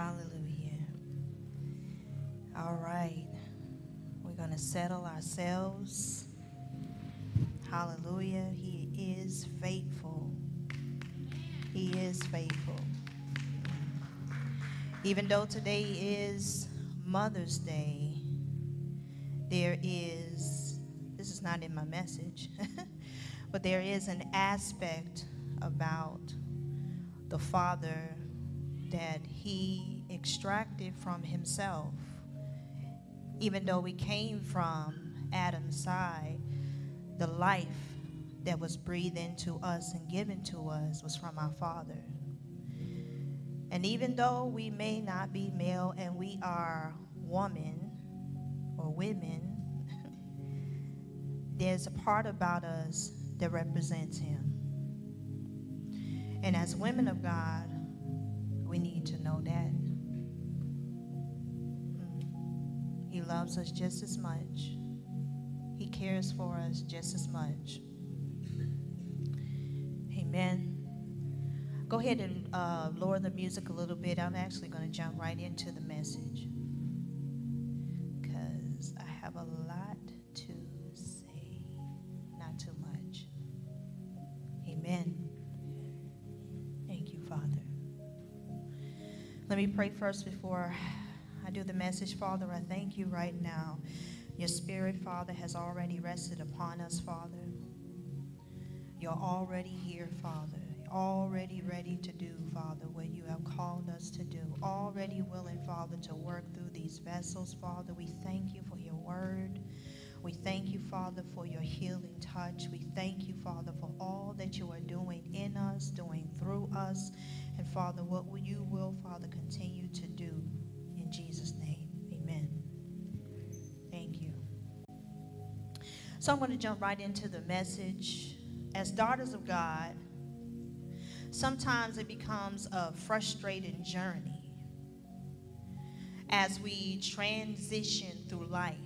Hallelujah. All right. We're going to settle ourselves. Hallelujah. He is faithful. He is faithful. Even though today is Mother's Day, there is, this is not in my message, but there is an aspect about the Father that He extracted from Himself. Even though we came from Adam's side, the life that was breathed into us and given to us was from our Father. And even though we may not be male and we are woman or women, there's a part about us that represents Him. And as women of God, we need to know that. He loves us just as much. He cares for us just as much. Amen. Go ahead and uh, lower the music a little bit. I'm actually going to jump right into the message because I have a lot me pray first before I do the message. Father, I thank you right now. Your spirit, Father, has already rested upon us, Father. You're already here, Father. Already ready to do, Father, what you have called us to do. Already willing, Father, to work through these vessels, Father. We thank you for your word. We thank you, Father, for your healing touch. We thank you, Father, for all that you are doing in us, doing through us. And, Father, what will you will, Father, continue to do. In Jesus' name, amen. Thank you. So I'm going to jump right into the message as daughters of God, sometimes it becomes a frustrating journey as we transition through life.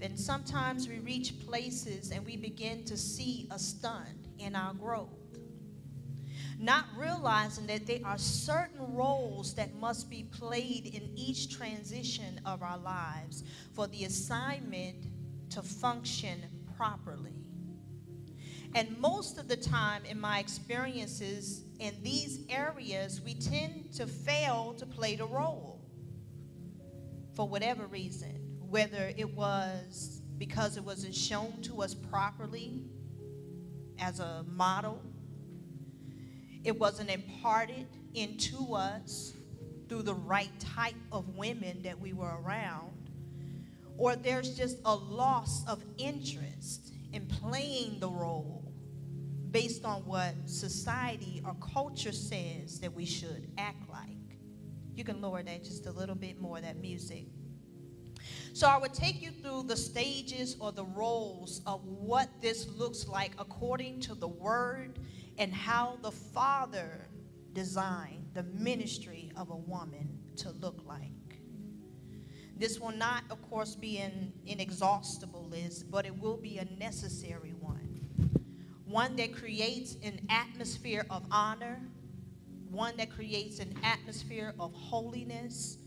And sometimes we reach places and we begin to see a stunt in our growth. Not realizing that there are certain roles that must be played in each transition of our lives for the assignment to function properly. And most of the time, in my experiences in these areas, we tend to fail to play the role for whatever reason, whether it was because it wasn't shown to us properly as a model, it wasn't imparted into us through the right type of women that we were around, or there's just a loss of interest in playing the role based on what society or culture says that we should act like. You can lower that just a little bit more, that music. So I would take you through the stages or the roles of what this looks like according to the word and how the Father designed the ministry of a woman to look like. This will not, of course, be an inexhaustible list, but it will be a necessary one. One that creates an atmosphere of honor, one that creates an atmosphere of holiness,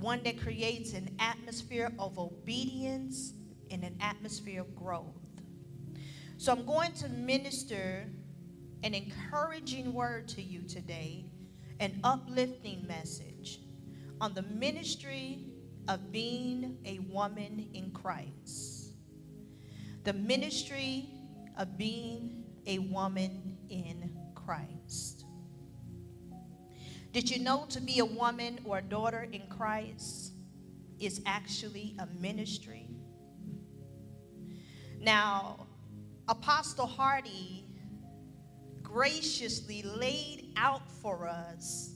one that creates an atmosphere of obedience and an atmosphere of growth. So I'm going to minister an encouraging word to you today, an uplifting message on the ministry of being a woman in Christ. The ministry of being a woman in Christ. Did you know to be a woman or a daughter in Christ is actually a ministry? Now, Apostle Hardy graciously laid out for us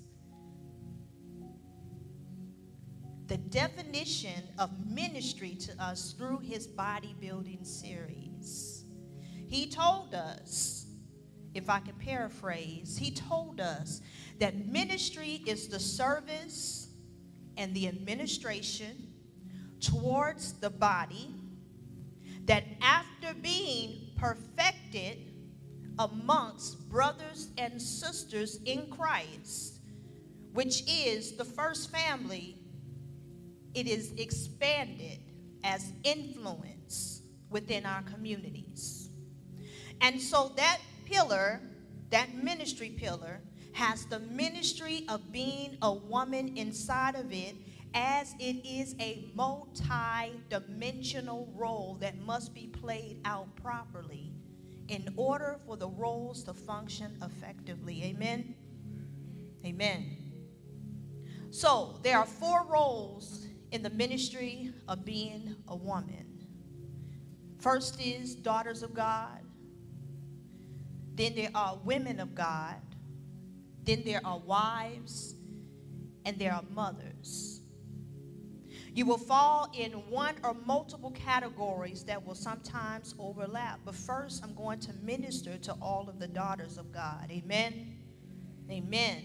the definition of ministry to us through his bodybuilding series. He told us, if I can paraphrase, he told us that ministry is the service and the administration towards the body that after being perfected amongst brothers and sisters in Christ, which is the first family, it is expanded as influence within our communities. And so that pillar, that ministry pillar, has the ministry of being a woman inside of it as it is a multi dimensional role that must be played out properly in order for the roles to function effectively. Amen? Amen. So, there are four roles in the ministry of being a woman. First is daughters of God, then there are women of God, then there are wives, and there are mothers. You will fall in one or multiple categories that will sometimes overlap. But first, I'm going to minister to all of the daughters of God. Amen. Amen.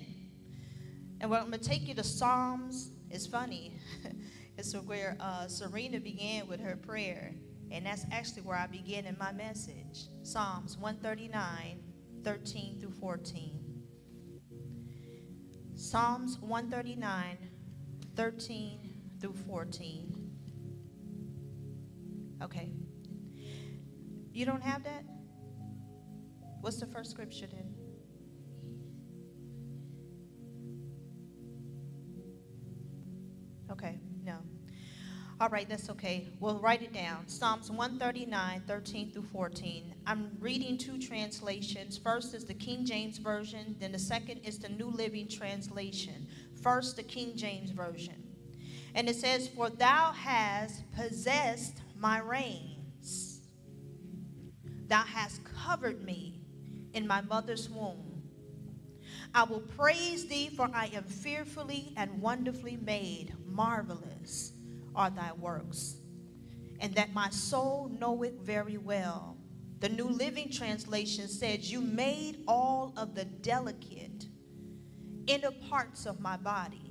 And I'm going to take you to Psalms. It's funny. it's where uh, Serena began with her prayer. And that's actually where I begin in my message. Psalms 139, 13 through 14. Psalms 139, 13 through 14. Okay. You don't have that? What's the first scripture then? Okay, no. All right, that's okay. We'll write it down. Psalms 139, 13 through 14. I'm reading two translations. First is the King James Version, then the second is the New Living Translation. First, the King James Version. And it says, For thou hast possessed my reins, thou hast covered me in my mother's womb. I will praise thee, for I am fearfully and wonderfully made. Marvelous are thy works, and that my soul knoweth very well. The New Living Translation says, You made all of the delicate inner parts of my body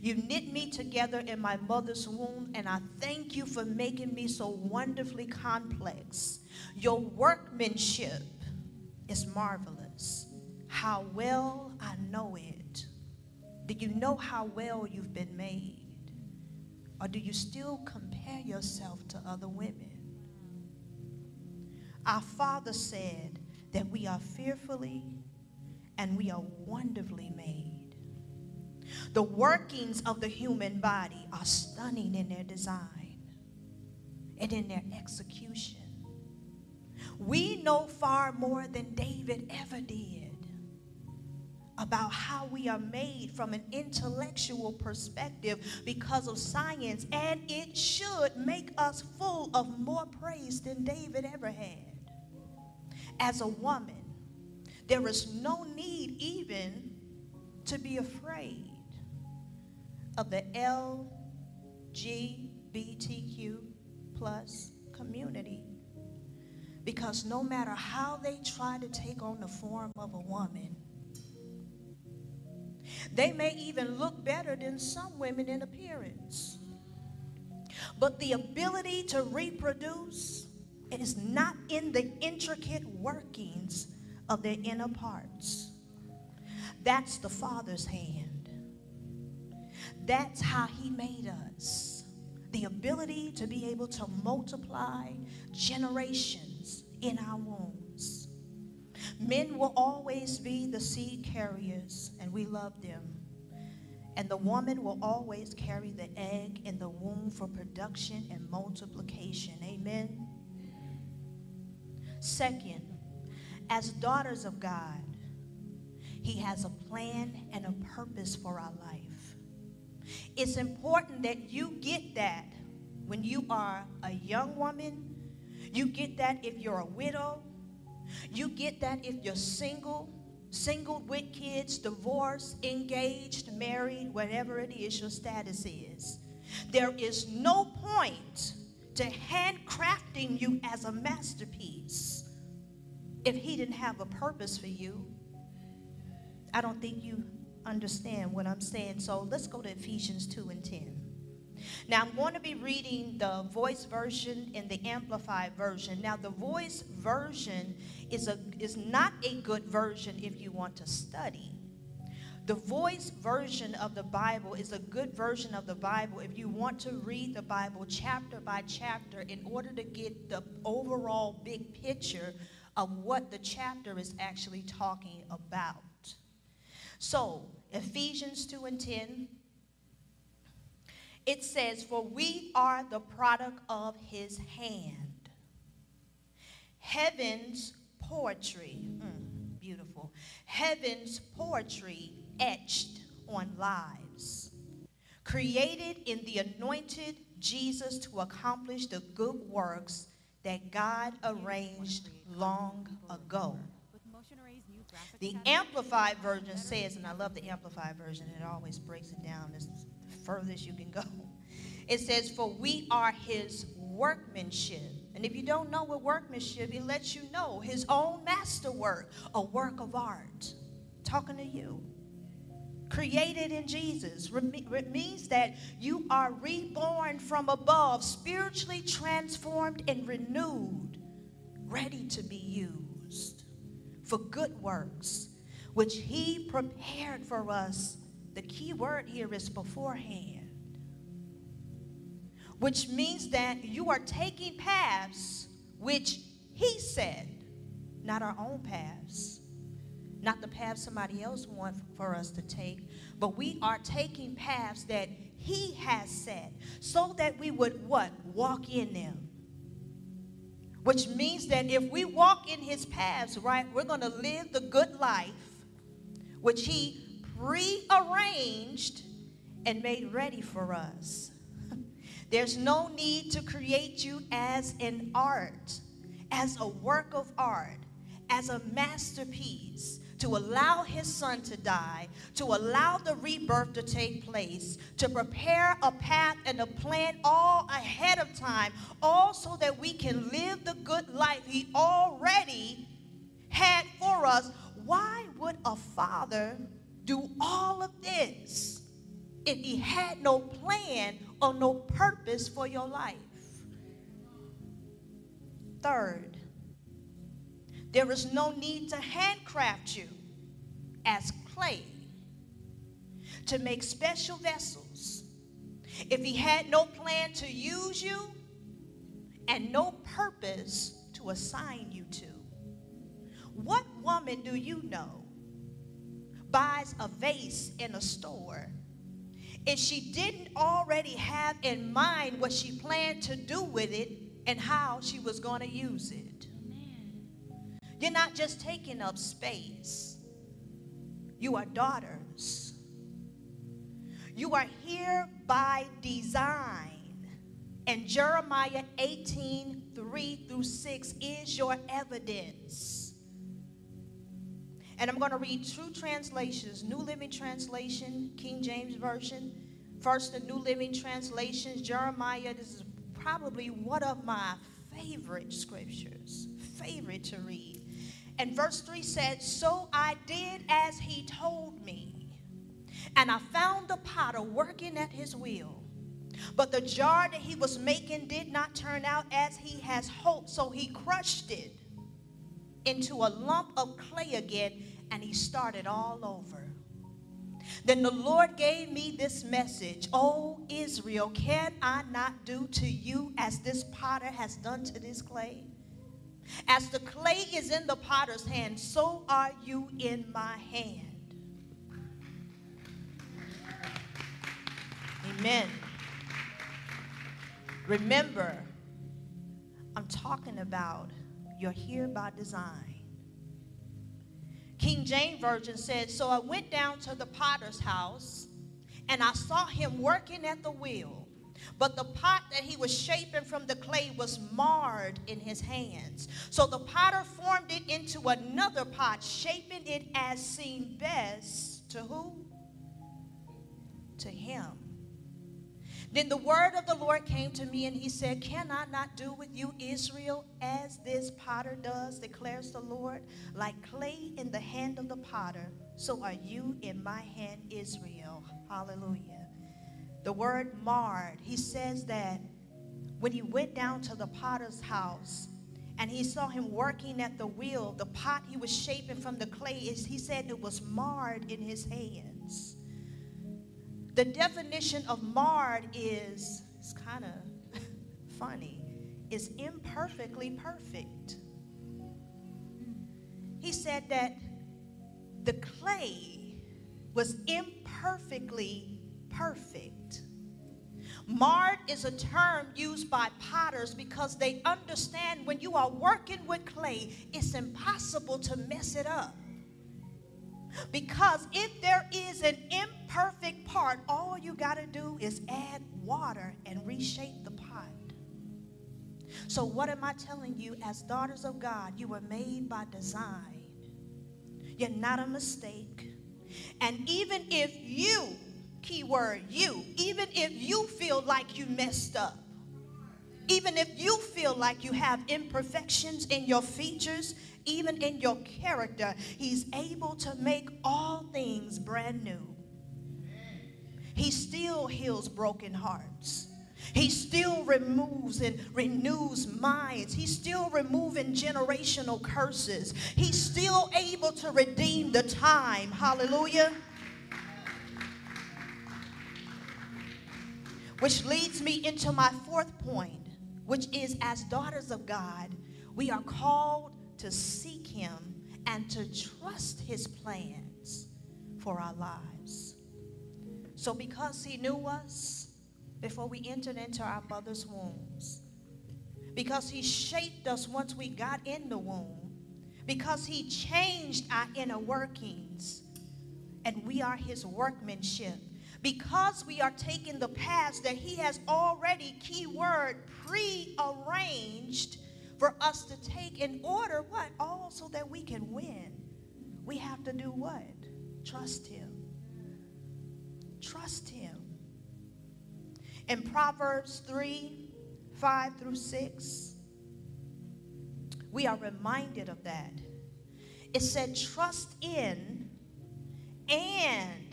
you knit me together in my mother's womb, and I thank you for making me so wonderfully complex. Your workmanship is marvelous. How well I know it. Do you know how well you've been made? Or do you still compare yourself to other women? Our Father said that we are fearfully and we are wonderfully made. The workings of the human body are stunning in their design and in their execution. We know far more than David ever did about how we are made from an intellectual perspective because of science, and it should make us full of more praise than David ever had. As a woman, there is no need even to be afraid of the LGBTQ plus community. Because no matter how they try to take on the form of a woman, they may even look better than some women in appearance. But the ability to reproduce is not in the intricate workings of their inner parts. That's the Father's hand. That's how He made us. The ability to be able to multiply generations in our wombs. Men will always be the seed carriers, and we love them. And the woman will always carry the egg in the womb for production and multiplication. Amen. Second, as daughters of God, He has a plan and a purpose for our life. It's important that you get that when you are a young woman. You get that if you're a widow. You get that if you're single, single with kids, divorced, engaged, married, whatever it is your status is. There is no point to handcrafting you as a masterpiece if he didn't have a purpose for you. I don't think you understand what I'm saying. So let's go to Ephesians 2 and 10. Now, I'm going to be reading the voice version and the amplified version. Now, the voice version is, a, is not a good version if you want to study. The voice version of the Bible is a good version of the Bible if you want to read the Bible chapter by chapter in order to get the overall big picture of what the chapter is actually talking about. So, Ephesians 2 and 10, it says, For we are the product of his hand. Heaven's poetry, mm, beautiful. Heaven's poetry etched on lives. Created in the anointed Jesus to accomplish the good works that God arranged long ago. The Amplified Version says, and I love the Amplified Version, it always breaks it down as furthest you can go. It says, For we are his workmanship. And if you don't know what workmanship, it lets you know his own masterwork, a work of art. Talking to you created in Jesus. It means that you are reborn from above, spiritually transformed and renewed, ready to be used for good works, which He prepared for us. The key word here is beforehand, which means that you are taking paths which He said, not our own paths not the path somebody else wants for us to take, but we are taking paths that He has set so that we would what? Walk in them. Which means that if we walk in His paths, right, we're going to live the good life which He prearranged and made ready for us. There's no need to create you as an art, as a work of art, as a masterpiece, to allow his son to die, to allow the rebirth to take place, to prepare a path and a plan all ahead of time, all so that we can live the good life he already had for us. Why would a father do all of this if he had no plan or no purpose for your life? Third, there is no need to handcraft you as clay to make special vessels. If he had no plan to use you and no purpose to assign you to, what woman do you know buys a vase in a store if she didn't already have in mind what she planned to do with it and how she was going to use it? You're not just taking up space, you are daughters. You are here by design. And Jeremiah 18 3 through 6 is your evidence. And I'm going to read two translations New Living Translation, King James Version. First, the New Living Translations, Jeremiah. This is probably one of my favorite scriptures, favorite to read. And verse 3 said, So I did as he told me, and I found the potter working at his wheel. But the jar that he was making did not turn out as he has hoped, so he crushed it into a lump of clay again, and he started all over. Then the Lord gave me this message Oh, Israel, can I not do to you as this potter has done to this clay? As the clay is in the potter's hand, so are you in my hand. Amen. Remember, I'm talking about you're here by design. King James Version said, So I went down to the potter's house and I saw him working at the wheel. But the pot that he was shaping from the clay was marred in his hands. So the potter formed it into another pot, shaping it as seemed best to who? To him. Then the word of the Lord came to me, and he said, Can I not do with you, Israel, as this potter does, declares the Lord? Like clay in the hand of the potter, so are you in my hand, Israel. Hallelujah the word marred, he says that when he went down to the potter's house and he saw him working at the wheel, the pot he was shaping from the clay, he said it was marred in his hands. The definition of marred is, it's kind of funny, is imperfectly perfect. He said that the clay was imperfectly perfect. Marred is a term used by potters because they understand when you are working with clay, it's impossible to mess it up. Because if there is an imperfect part, all you got to do is add water and reshape the pot. So, what am I telling you? As daughters of God, you were made by design. You're not a mistake. And even if you, keyword you, even if you feel like you messed up, even if you feel like you have imperfections in your features, even in your character, He's able to make all things brand new. He still heals broken hearts. He still removes and renews minds. He's still removing generational curses. He's still able to redeem the time. Hallelujah. Which leads me into my fourth point, which is as daughters of God, we are called to seek Him and to trust His plans for our lives. So, because He knew us before we entered into our mother's wombs, because He shaped us once we got in the womb, because He changed our inner workings, and we are His workmanship because we are taking the paths that he has already keyword pre-arranged for us to take in order what? All so that we can win. We have to do what? Trust him. Trust him. In proverbs 3 5 through 6 we are reminded of that. It said trust in and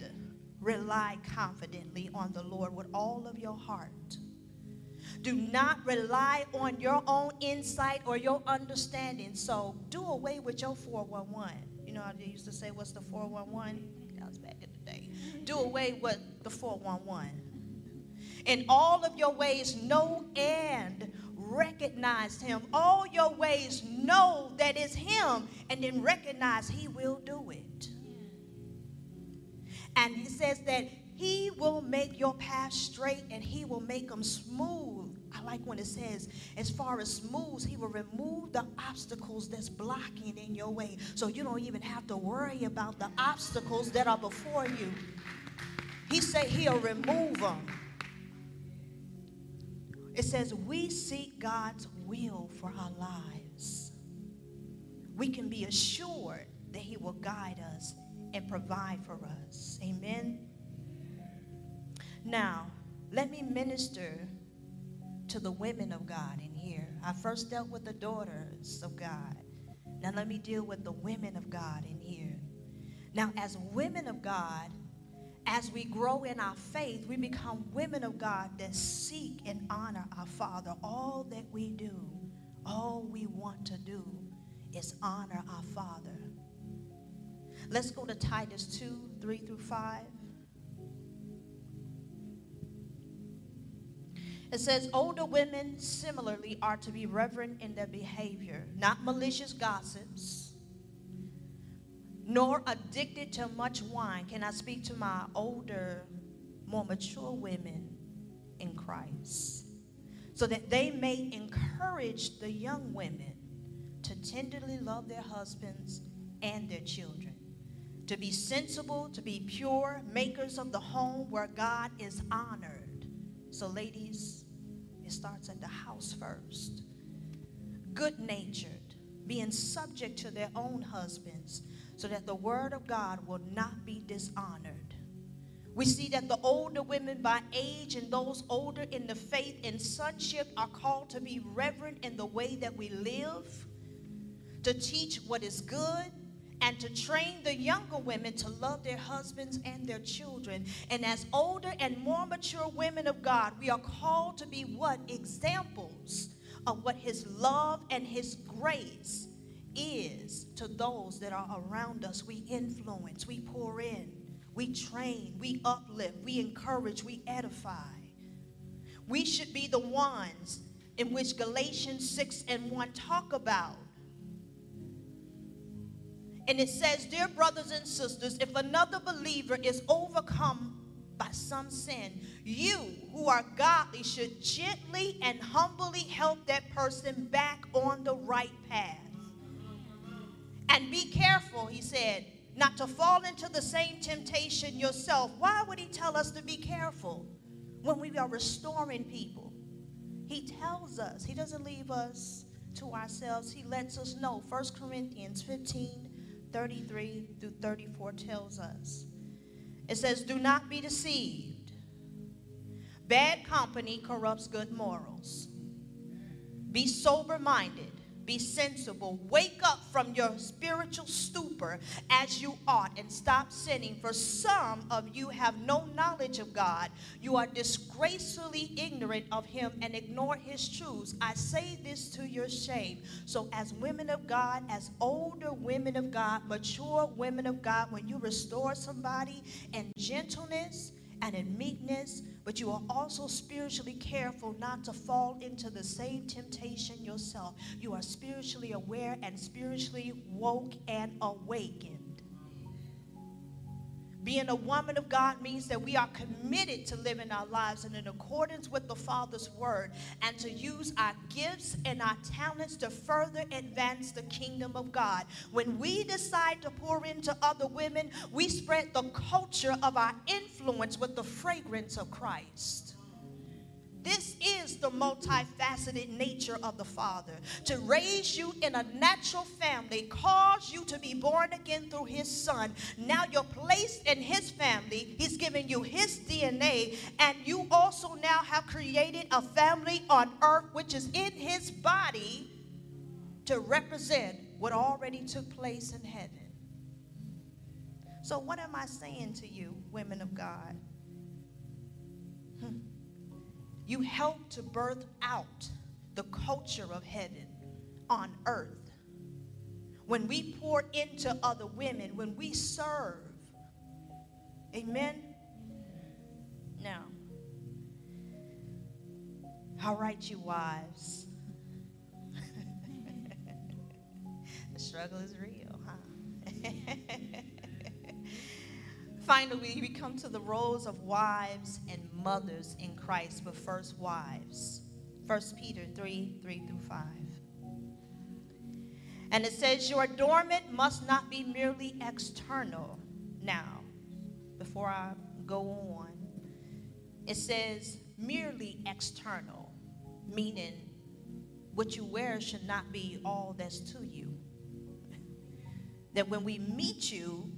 rely confidently on the Lord with all of your heart. Do not rely on your own insight or your understanding. So do away with your 411. You know how they used to say, What's the 411? That was back in the day. Do away with the 411. In all of your ways, know and recognize Him. All your ways, know that it's Him, and then recognize He will do it. And he says that he will make your path straight and he will make them smooth. I like when it says, as far as smooth, he will remove the obstacles that's blocking in your way. So you don't even have to worry about the obstacles that are before you. He said he'll remove them. It says, we seek God's will for our lives. We can be assured that he will guide us and provide for us. Amen. Now, let me minister to the women of God in here. I first dealt with the daughters of God. Now, let me deal with the women of God in here. Now, as women of God, as we grow in our faith, we become women of God that seek and honor our Father. All that we do, all we want to do is honor our Father. Let's go to Titus 2 3 through 5. It says, Older women similarly are to be reverent in their behavior, not malicious gossips, nor addicted to much wine. Can I speak to my older, more mature women in Christ? So that they may encourage the young women to tenderly love their husbands and their children to be sensible, to be pure, makers of the home where God is honored. So, ladies, it starts at the house first. Good natured, being subject to their own husbands, so that the word of God will not be dishonored. We see that the older women by age and those older in the faith and sonship are called to be reverent in the way that we live, to teach what is good, and to train the younger women to love their husbands and their children. And as older and more mature women of God, we are called to be what? Examples of what His love and His grace is to those that are around us. We influence, we pour in, we train, we uplift, we encourage, we edify. We should be the ones in which Galatians 6 and 1 talk about. And it says, Dear brothers and sisters, if another believer is overcome by some sin, you who are godly should gently and humbly help that person back on the right path. And be careful, he said, not to fall into the same temptation yourself. Why would he tell us to be careful when we are restoring people? He tells us, he doesn't leave us to ourselves. He lets us know. 1 Corinthians 15 33 through 34 tells us. It says, Do not be deceived. Bad company corrupts good morals. Be sober minded be sensible. Wake up from your spiritual stupor as you ought and stop sinning. For some of you have no knowledge of God. You are disgracefully ignorant of Him and ignore His truths. I say this to your shame. So, as women of God, as older women of God, mature women of God, when you restore somebody in gentleness, and in meekness, but you are also spiritually careful not to fall into the same temptation yourself. You are spiritually aware and spiritually woke and awakened. Being a woman of God means that we are committed to living our lives in accordance with the Father's word and to use our gifts and our talents to further advance the kingdom of God. When we decide to pour into other women, we spread the culture of our influence with the fragrance of Christ. This is the multifaceted nature of the Father. To raise you in a natural family, cause you to be born again through His Son. Now you're placed in His family. He's given you His DNA, and you also now have created a family on earth, which is in His body, to represent what already took place in heaven. So, what am I saying to you, women of God? Hmm. You help to birth out the culture of heaven on earth. When we pour into other women, when we serve, amen? Now, all right, you wives. the struggle is real, huh? Finally, we come to the roles of wives and mothers in Christ, but first wives. 1 Peter 3 3 through 5. And it says, Your adornment must not be merely external. Now, before I go on, it says merely external, meaning what you wear should not be all that's to you. that when we meet you,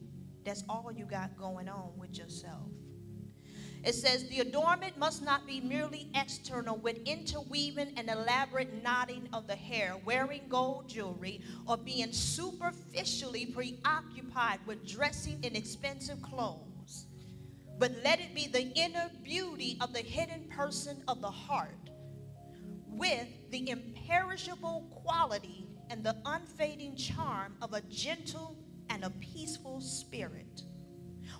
that's all you got going on with yourself. It says the adornment must not be merely external with interweaving and elaborate knotting of the hair, wearing gold jewelry, or being superficially preoccupied with dressing in expensive clothes. But let it be the inner beauty of the hidden person of the heart with the imperishable quality and the unfading charm of a gentle and a peaceful spirit.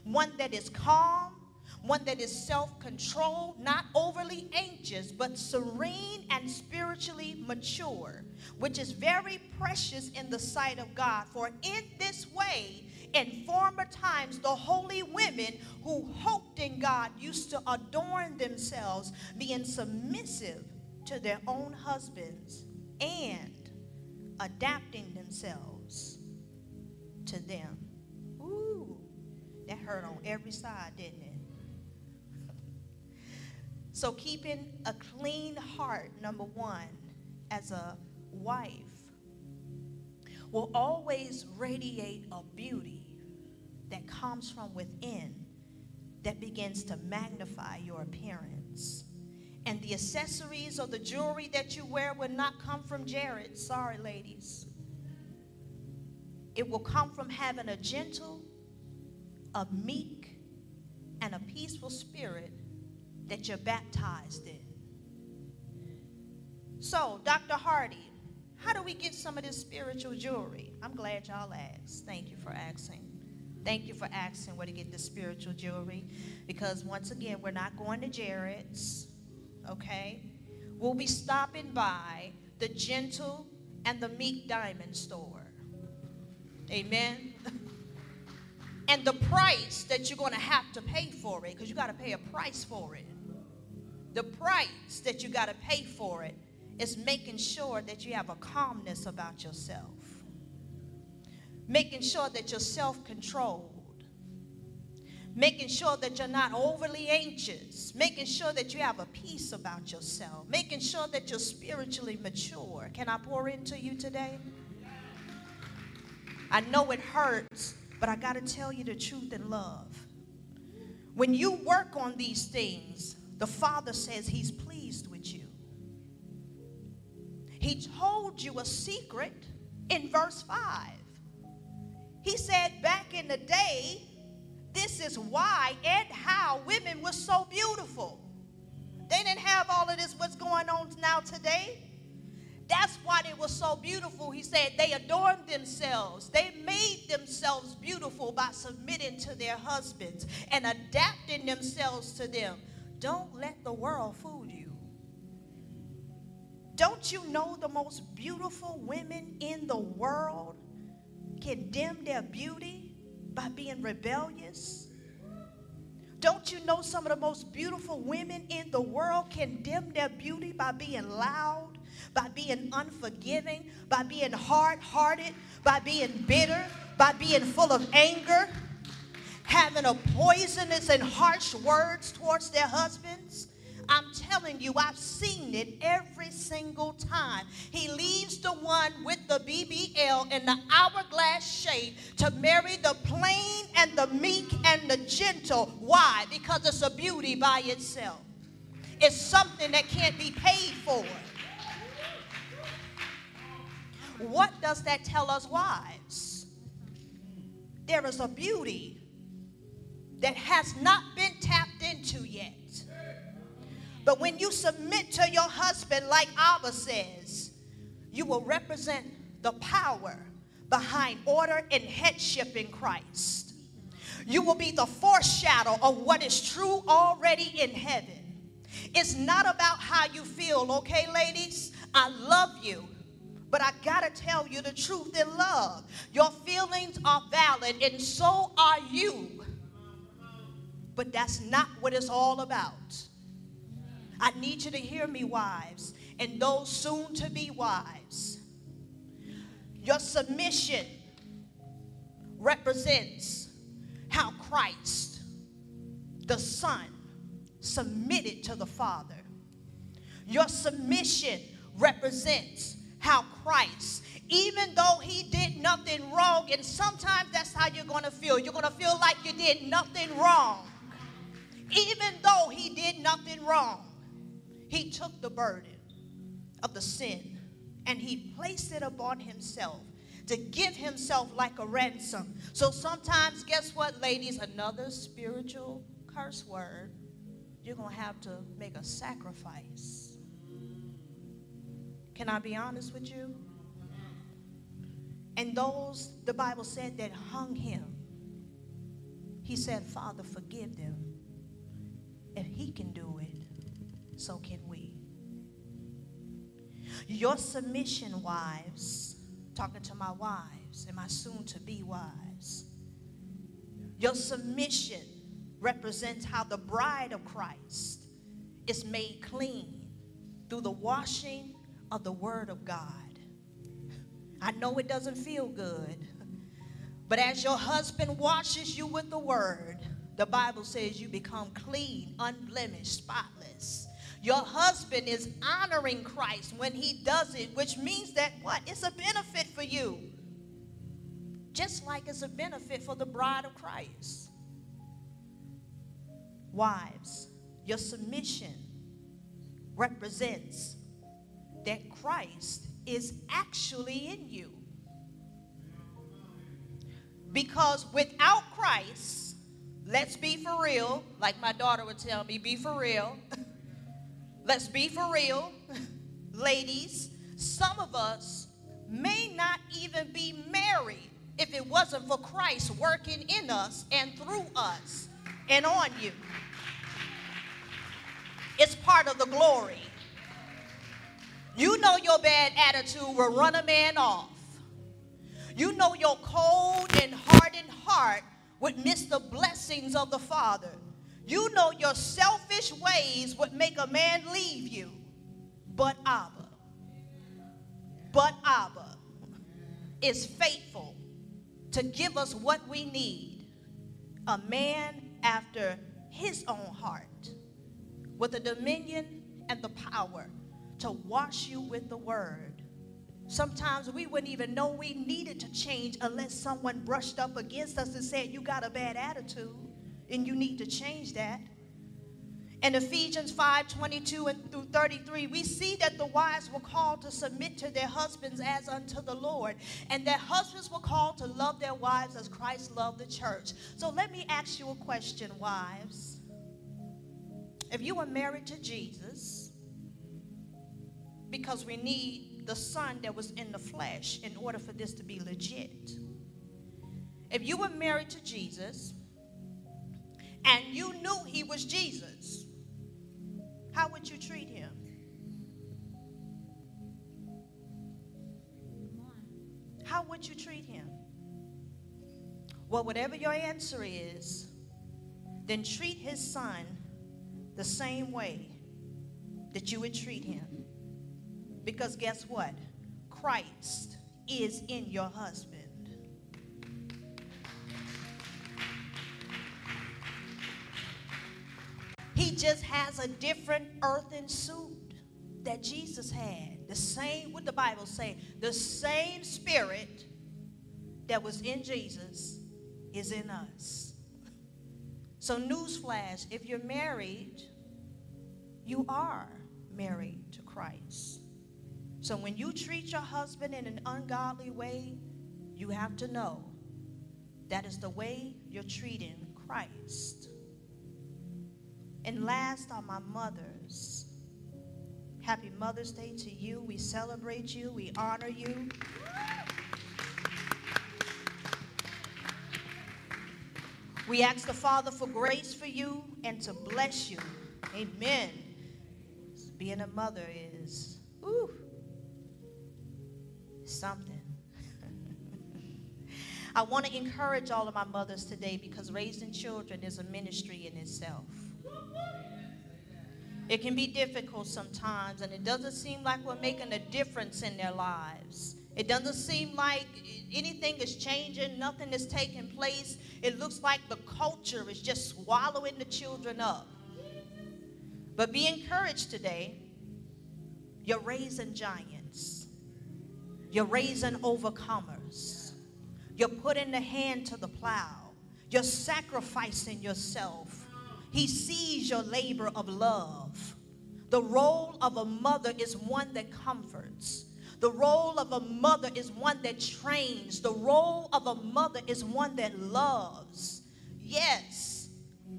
One that is calm, one that is self controlled, not overly anxious, but serene and spiritually mature, which is very precious in the sight of God. For in this way, in former times, the holy women who hoped in God used to adorn themselves, being submissive to their own husbands and adapting themselves to them. Ooh, that hurt on every side, didn't it? So, keeping a clean heart, number one, as a wife, will always radiate a beauty that comes from within that begins to magnify your appearance. And the accessories or the jewelry that you wear will not come from Jared. Sorry, ladies. It will come from having a gentle, a meek, and a peaceful spirit that you're baptized in. So, Dr. Hardy, how do we get some of this spiritual jewelry? I'm glad y'all asked. Thank you for asking. Thank you for asking where to get the spiritual jewelry. Because once again, we're not going to Jared's, okay? We'll be stopping by the gentle and the meek diamond store. Amen. and the price that you're going to have to pay for it, because you got to pay a price for it. The price that you got to pay for it is making sure that you have a calmness about yourself, making sure that you're self controlled, making sure that you're not overly anxious, making sure that you have a peace about yourself, making sure that you're spiritually mature. Can I pour into you today? I know it hurts, but I got to tell you the truth in love. When you work on these things, the Father says He's pleased with you. He told you a secret in verse 5. He said, Back in the day, this is why and how women were so beautiful. They didn't have all of this, what's going on now today. That's why they were so beautiful. He said they adorned themselves. They made themselves beautiful by submitting to their husbands and adapting themselves to them. Don't let the world fool you. Don't you know the most beautiful women in the world condemn their beauty by being rebellious? Don't you know some of the most beautiful women in the world condemn their beauty by being loud, by being unforgiving, by being hard hearted, by being bitter, by being full of anger, having a poisonous and harsh words towards their husbands? I'm telling you, I've seen it every single time. He leaves the one with the BBL in the hourglass shape to marry the plain and the meek and the gentle. Why? Because it's a beauty by itself. It's something that can't be paid for. What does that tell us, wives? There is a beauty that has not been tapped into yet. But when you submit to your husband, like Abba says, you will represent the power behind order and headship in Christ. You will be the foreshadow of what is true already in heaven. It's not about how you feel, okay, ladies? I love you. But I gotta tell you the truth in love. Your feelings are valid, and so are you. But that's not what it's all about. I need you to hear me, wives, and those soon to be wives. Your submission represents how Christ, the Son, submitted to the Father. Your submission represents how Christ, even though he did nothing wrong, and sometimes that's how you're going to feel. You're going to feel like you did nothing wrong. Even though he did nothing wrong, he took the burden of the sin and he placed it upon himself to give himself like a ransom. So sometimes, guess what, ladies? Another spiritual curse word. You're going to have to make a sacrifice. Can I be honest with you? And those, the Bible said, that hung him, he said, Father, forgive them. If he can do it, so can we. Your submission, wives, talking to my wives and my soon to be wives, your submission represents how the bride of Christ is made clean through the washing of the Word of God. I know it doesn't feel good, but as your husband washes you with the Word, the Bible says you become clean, unblemished, spotless. Your husband is honoring Christ when he does it, which means that what? It's a benefit for you. Just like it's a benefit for the bride of Christ. Wives, your submission represents that Christ is actually in you. Because without Christ, let's be for real, like my daughter would tell me, be for real. Let's be for real, ladies. Some of us may not even be married if it wasn't for Christ working in us and through us and on you. It's part of the glory. You know your bad attitude will run a man off. You know your cold and hardened heart would miss the blessings of the Father. You know your selfish ways would make a man leave you. But Abba, but Abba is faithful to give us what we need a man after his own heart with the dominion and the power to wash you with the word. Sometimes we wouldn't even know we needed to change unless someone brushed up against us and said, You got a bad attitude and you need to change that. In Ephesians 5 22 and through 33, we see that the wives were called to submit to their husbands as unto the Lord, and that husbands were called to love their wives as Christ loved the church. So let me ask you a question, wives. If you were married to Jesus, because we need the son that was in the flesh in order for this to be legit. If you were married to Jesus and you knew he was Jesus, how would you treat him? How would you treat him? Well, whatever your answer is, then treat his son the same way that you would treat him. Because guess what? Christ is in your husband. He just has a different earthen suit that Jesus had. The same, what the Bible say, the same spirit that was in Jesus is in us. So, newsflash if you're married, you are married to Christ. So, when you treat your husband in an ungodly way, you have to know that is the way you're treating Christ. And last are my mothers. Happy Mother's Day to you. We celebrate you, we honor you. We ask the Father for grace for you and to bless you. Amen. Being a mother is ooh, something. I want to encourage all of my mothers today because raising children is a ministry in itself. It can be difficult sometimes, and it doesn't seem like we're making a difference in their lives. It doesn't seem like anything is changing, nothing is taking place. It looks like the culture is just swallowing the children up. But be encouraged today. You're raising giants, you're raising overcomers, you're putting the hand to the plow, you're sacrificing yourself he sees your labor of love. The role of a mother is one that comforts. The role of a mother is one that trains. The role of a mother is one that loves. Yes,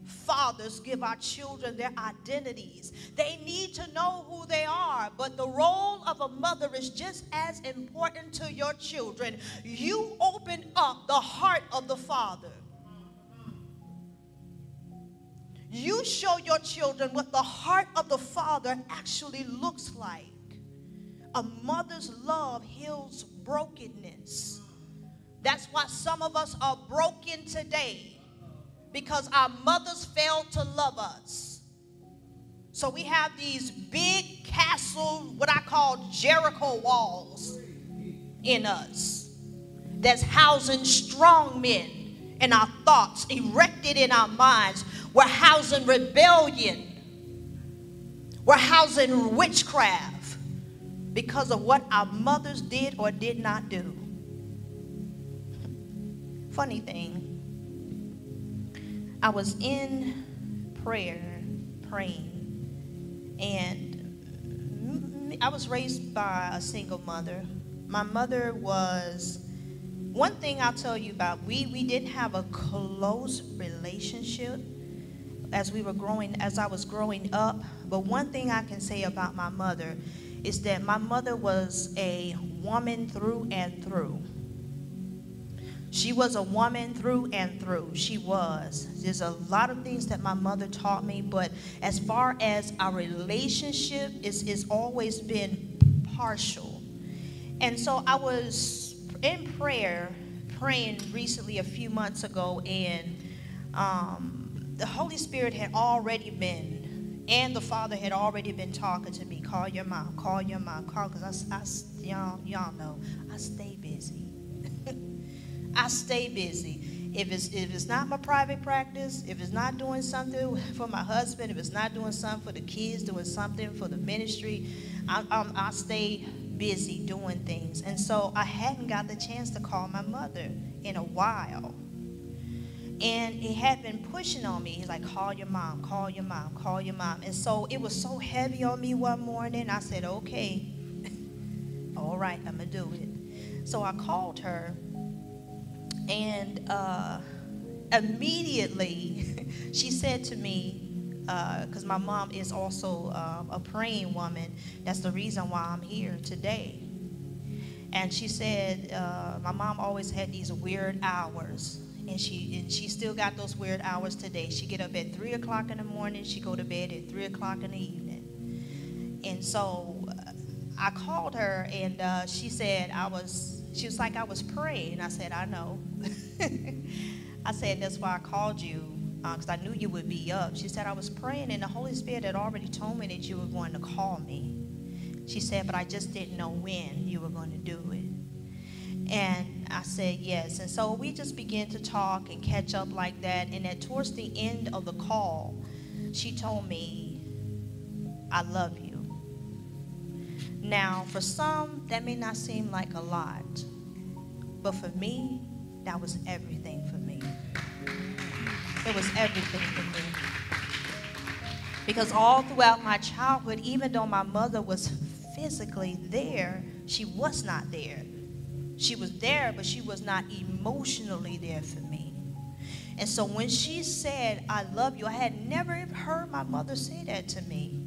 fathers give our children their identities. They need to know who they are, but the role of a mother is just as important to your children. You open up the heart of the father. you show your children what the heart of the Father actually looks like. A mother's love heals brokenness. That's why some of us are broken today because our mothers failed to love us. So we have these big castle, what I call Jericho walls in us that's housing strong men in our thoughts, erected in our minds we're housing rebellion. We're housing witchcraft because of what our mothers did or did not do. Funny thing, I was in prayer, praying, and I was raised by a single mother. My mother was one thing I'll tell you about we we didn't have a close relationship as we were growing, as I was growing up. But one thing I can say about my mother is that my mother was a woman through and through. She was a woman through and through. She was. There's a lot of things that my mother taught me, but as far as our relationship, it's, it's always been partial. And so I was in prayer, praying recently a few months ago, and um, the Holy Spirit had already been, and the Father had already been talking to me. Call your mom, call your mom, call, because I, I, y'all, y'all know, I stay busy. I stay busy. If it's, if it's not my private practice, if it's not doing something for my husband, if it's not doing something for the kids, doing something for the ministry, I, I, I stay busy doing things. And so I hadn't got the chance to call my mother in a while. And it had been pushing on me. He's like, call your mom, call your mom, call your mom. And so it was so heavy on me one morning. I said, okay, all right, I'm going to do it. So I called her and uh, immediately, she said to me, because uh, my mom is also um, a praying woman, that's the reason why I'm here today. And she said, uh, my mom always had these weird hours. And she and she still got those weird hours today. She get up at three o'clock in the morning. She go to bed at three o'clock in the evening. And so uh, I called her, and uh, she said I was she was like, I was praying. I said, I know. I said, that's why I called you, because uh, I knew you would be up. She said, I was praying, and the Holy Spirit had already told me that you were going to call me. She said, but I just didn't know when you were going to do it. And I said, yes. And so we just began to talk and catch up like that. And at towards the end of the call, she told me, I love you. Now, for some, that may not seem like a lot, but for me, that was everything for me. It was everything for me. Because all throughout my childhood, even though my mother was physically there, she was not there. She was there, but she was not emotionally there for me. And so when she said, I love you, I had never heard my mother say that to me.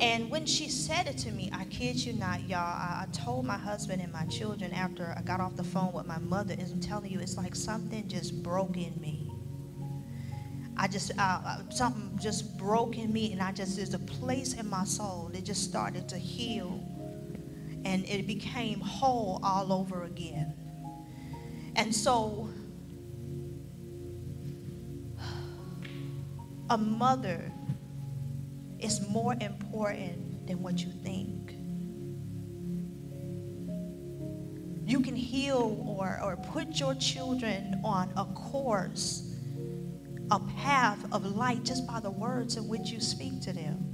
And when she said it to me, I kid you not, y'all, I, I, told my husband and my children after I got off the phone with my mother, is telling you, it's like something just broke in me. I just, uh, something just broke in me, and I just, there's a place in my soul that just started to heal, and it became whole all over again. And so, a mother is more important than what you think. You can heal or, or put your children on a course, a path of light just by the words in which you speak to them.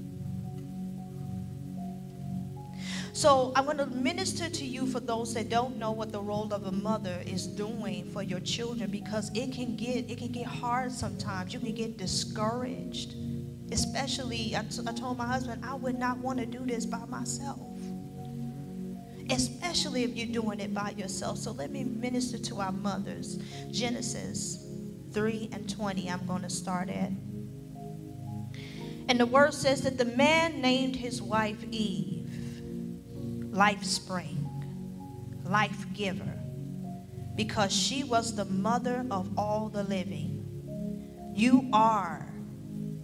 So I'm going to minister to you for those that don't know what the role of a mother is doing for your children because it can get it can get hard sometimes. You can get discouraged. Especially, I, t- I told my husband, I would not want to do this by myself. Especially if you're doing it by yourself. So let me minister to our mothers. Genesis 3 and 20, I'm going to start at. And the word says that the man named his wife Eve, life spring, life giver, because she was the mother of all the living. You are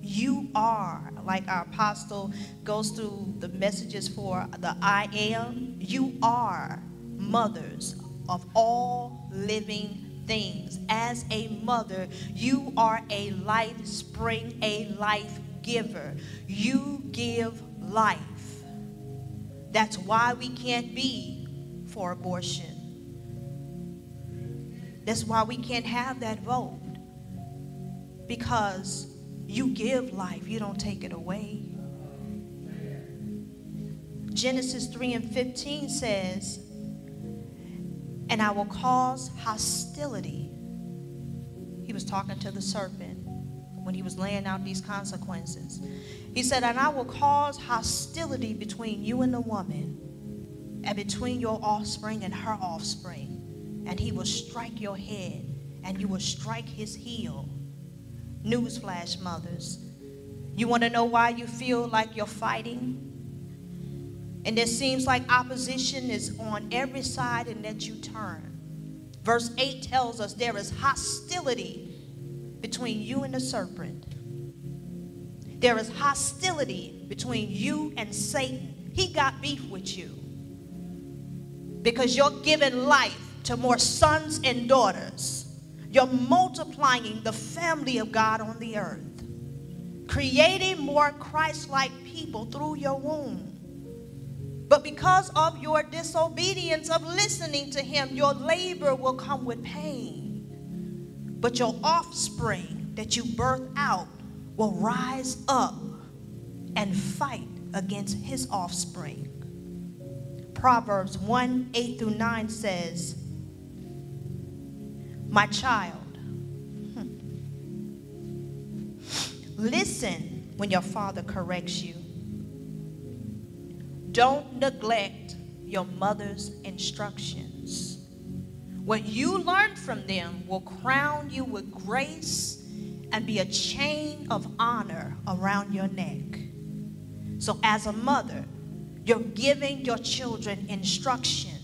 you are, like our apostle goes through the messages for the I am, you are mothers of all living things. As a mother, you are a life spring, a life giver. You give life. That's why we can't be for abortion. That's why we can't have that vote. Because you give life, you don't take it away. Genesis 3 and 15 says, And I will cause hostility. He was talking to the serpent when he was laying out these consequences. He said, And I will cause hostility between you and the woman, and between your offspring and her offspring. And he will strike your head, and you will strike his heel. Newsflash, mothers. You want to know why you feel like you're fighting? And it seems like opposition is on every side and that you turn. Verse 8 tells us there is hostility between you and the serpent. There is hostility between you and Satan. He got beef with you because you're giving life to more sons and daughters. You're multiplying the family of God on the earth, creating more Christ like people through your womb. But because of your disobedience of listening to him, your labor will come with pain. But your offspring that you birth out will rise up and fight against his offspring. Proverbs 1 8 through 9 says, My child, hmm, listen when your father corrects you don't neglect your mother's instructions. What you learn from them will crown you with grace and be a chain of honor around your neck. So, as a mother, you're giving your children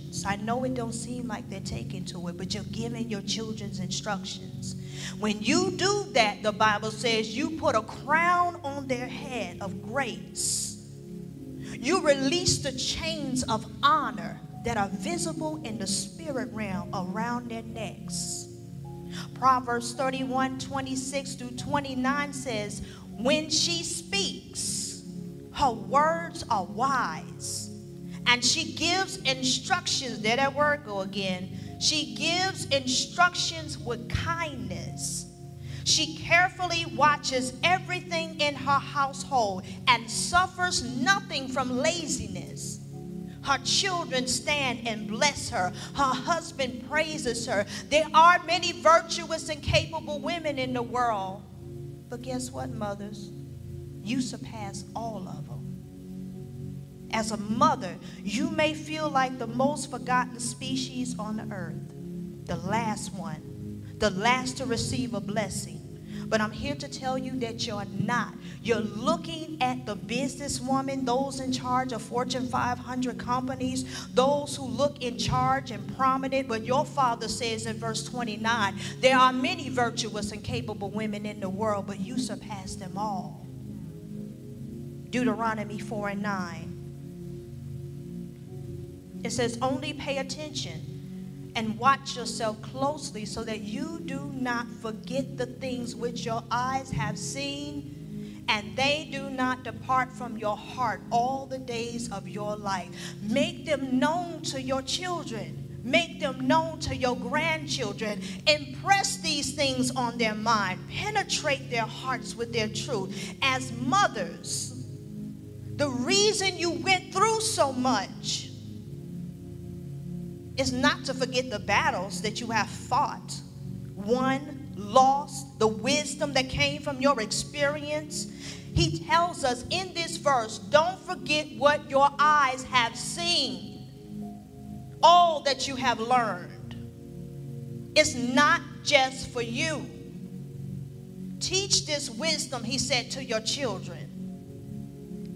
instructions. I know it don't seem like they're taking to it, but you're giving your children's instructions. When you do that, the Bible says you put a crown on their head of grace you release the chains of honor that are visible in the spirit realm around their necks. Proverbs 31 26 through 29 says, When she speaks, her words are wise, and she gives instructions. There that word go again. She gives instructions with kindness she carefully watches everything in her household and suffers nothing from laziness. Her children stand and bless her. Her husband praises her. There are many virtuous and capable women in the world. But guess what, mothers? You surpass all of them. As a mother, you may feel like the most forgotten species on the earth, the last one, the last to receive a blessing. But I'm here to tell you that you're not. You're looking at the businesswoman, those in charge of Fortune 500 companies, those who look in charge and prominent. But your father says in verse 29 there are many virtuous and capable women in the world, but you surpass them all. Deuteronomy 4 and 9. It says, only pay attention and watch yourself closely so that you do not forget the things which your eyes have seen and they do not depart from your heart all the days of your life. Make them known to your children. Make them known to your grandchildren. Impress these things on their mind. Penetrate their hearts with their truth. As mothers, the reason you went through so much is not to forget the battles that you have fought, won, lost, the wisdom that came from your experience. He tells us in this verse don't forget what your eyes have seen, all that you have learned. It's not just for you. Teach this wisdom, he said, to your children.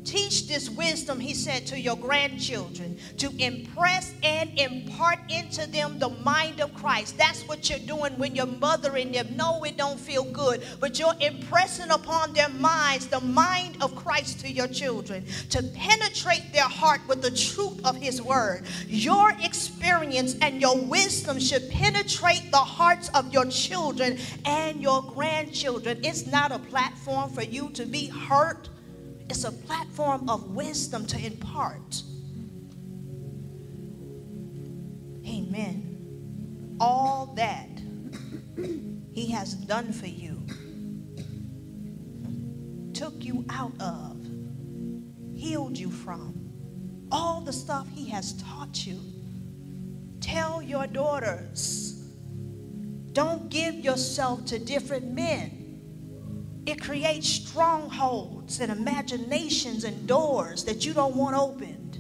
Teach this wisdom, he said, to your grandchildren to impress and impart into them the mind of Christ. That's what you're doing when you're mothering them. No, it don't feel good, but you're impressing upon their minds the mind of Christ to your children to penetrate their heart with the truth of his word. Your experience and your wisdom should penetrate the hearts of your children and your grandchildren. It's not a platform for you to be hurt it's a platform of wisdom to impart. Amen. All that He has done for you, took you out of, healed you from, all the stuff He has taught you. Tell your daughters, don't give yourself to different men it creates strongholds and imaginations and doors that you don't want opened.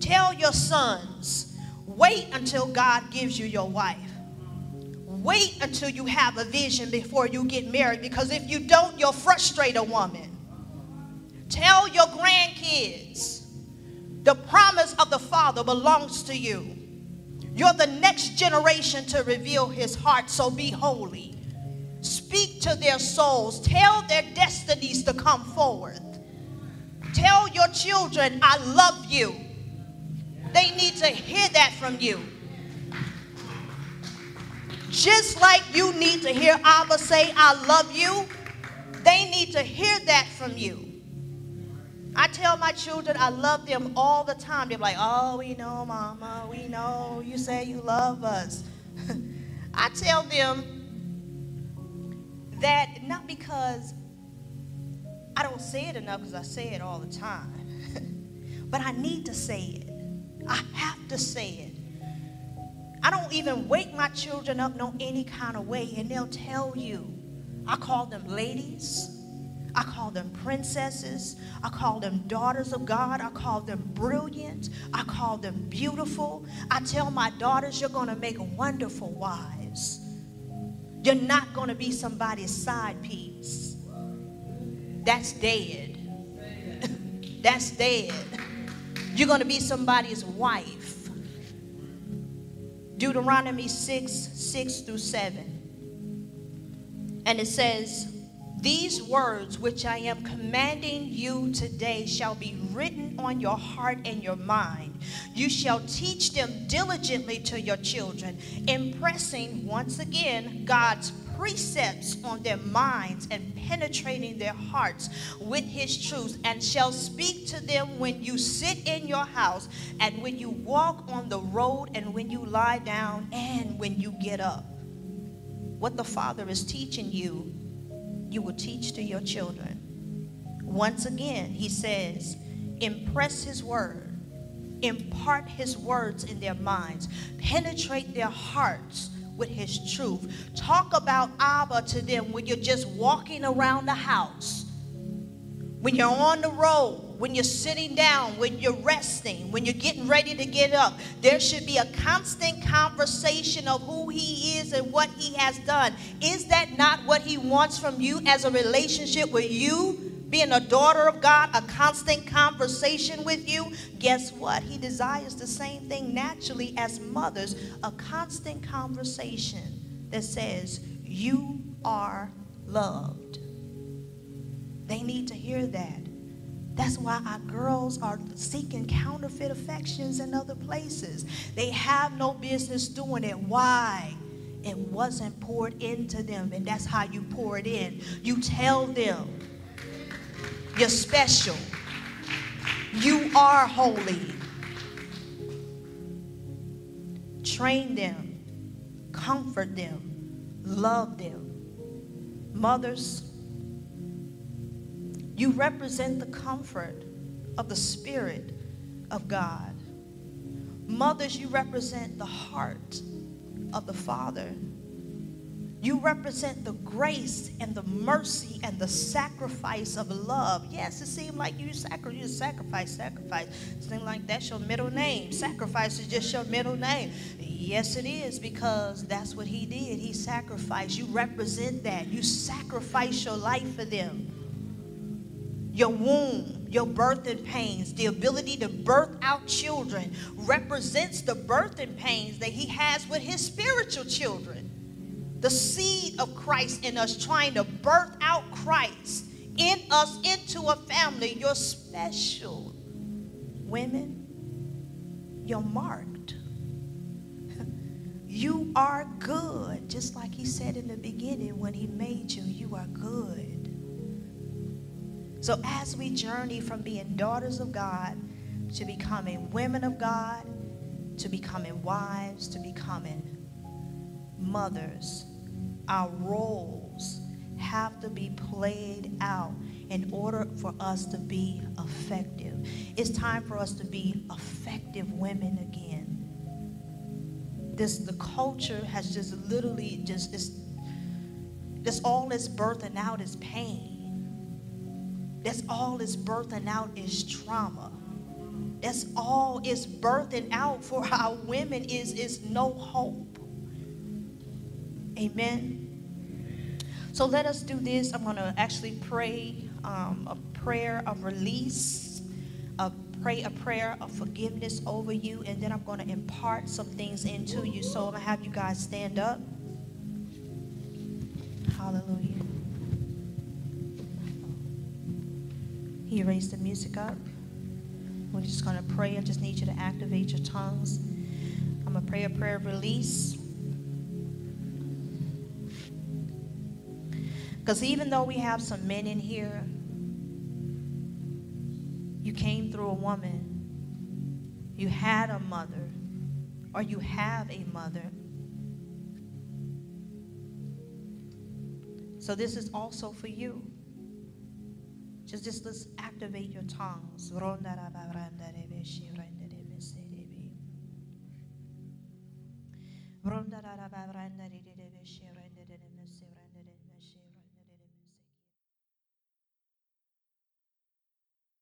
Tell your sons, wait until God gives you your wife. Wait until you have a vision before you get married because if you don't, you'll frustrate a woman. Tell your grandkids, the promise of the Father belongs to you. You're the next generation to reveal his heart, so be holy. Speak to their souls. Tell their destinies to come forward. Tell your children, I love you. They need to hear that from you. Just like you need to hear Abba say, I love you, they need to hear that from you. I tell my children I love them all the time. They're like, oh, we know, mama, we know you say you love us. I tell them that not because I don't say it enough, because I say it all the time, but I need to say it. I have to say it. I don't even wake my children up no any kind of way, and they'll tell you. I call them ladies. I call them princesses. I call them daughters of God. I call them brilliant. I call them beautiful. I tell my daughters, you're going to make wonderful wives. You're not going to be somebody's side piece. That's dead. That's dead. You're going to be somebody's wife. Deuteronomy 6 6 through 7. And it says, These words which I am commanding you today shall be written on your heart and your mind. You shall teach them diligently to your children, impressing once again God's precepts on their minds and penetrating their hearts with his truths, and shall speak to them when you sit in your house, and when you walk on the road, and when you lie down, and when you get up. What the Father is teaching you, you will teach to your children. Once again, he says, impress his word, impart his words in their minds, penetrate their hearts with his truth. Talk about Abba to them when you're just walking around the house, when you're on the road, when you're sitting down, when you're resting, when you're getting ready to get up. There should be a constant conversation of who he is and what he has done. Is that not what he wants from you as a relationship with you? being a daughter of God, a constant conversation with you, guess what? He desires the same thing naturally as mothers a constant conversation that says, You are loved. They need to hear that. That's why our girls are seeking counterfeit affections in other places. They have no business doing it. Why? It wasn't poured into them, and that's how you pour it in. You tell them you're special. You are holy. Train them, comfort them, love them. Mothers, you represent the comfort of the Spirit of God. Mothers, you represent the heart of the Father. You represent the grace and the mercy and the sacrifice of love. Yes, it seemed like you, sacrifice, sacrifice, sacrifice. It seemed like that's your middle name. Sacrifice is just your middle name. Yes, it is because that's what he did. He sacrificed. You represent that. You sacrifice your life for them. Your womb, your birthing pains, the ability to birth out children represents the birthing pains that he has with his spiritual children the seed of Christ in us, trying to birth out Christ in us into a family. You're special. Women, you're marked. You are good, just like he said in the beginning when he made you, you are good. So as we journey from being daughters of God to becoming women of God, to becoming wives, to becoming mothers, our roles have to be played out in order for us to be effective. It's time for us to be effective women again. This the culture has just literally just it's, this all it's birthing out is pain. That's all it's birthing out is trauma. That's all it's birthing out for our women is is no hope. Amen. So let us do this. I'm going to actually pray um, a prayer of release, a pray a prayer of forgiveness over you, and then I'm going to impart some things into you. So I'm going to have you guys stand up. Hallelujah. You raise the music up. We're just going to pray. I just need you to activate your tongues. I'm going to pray a prayer of release. Because even though we have some men in here, you came through a woman, you had a mother, or you have a mother. So this is also for you. Just, just let's activate your tongues.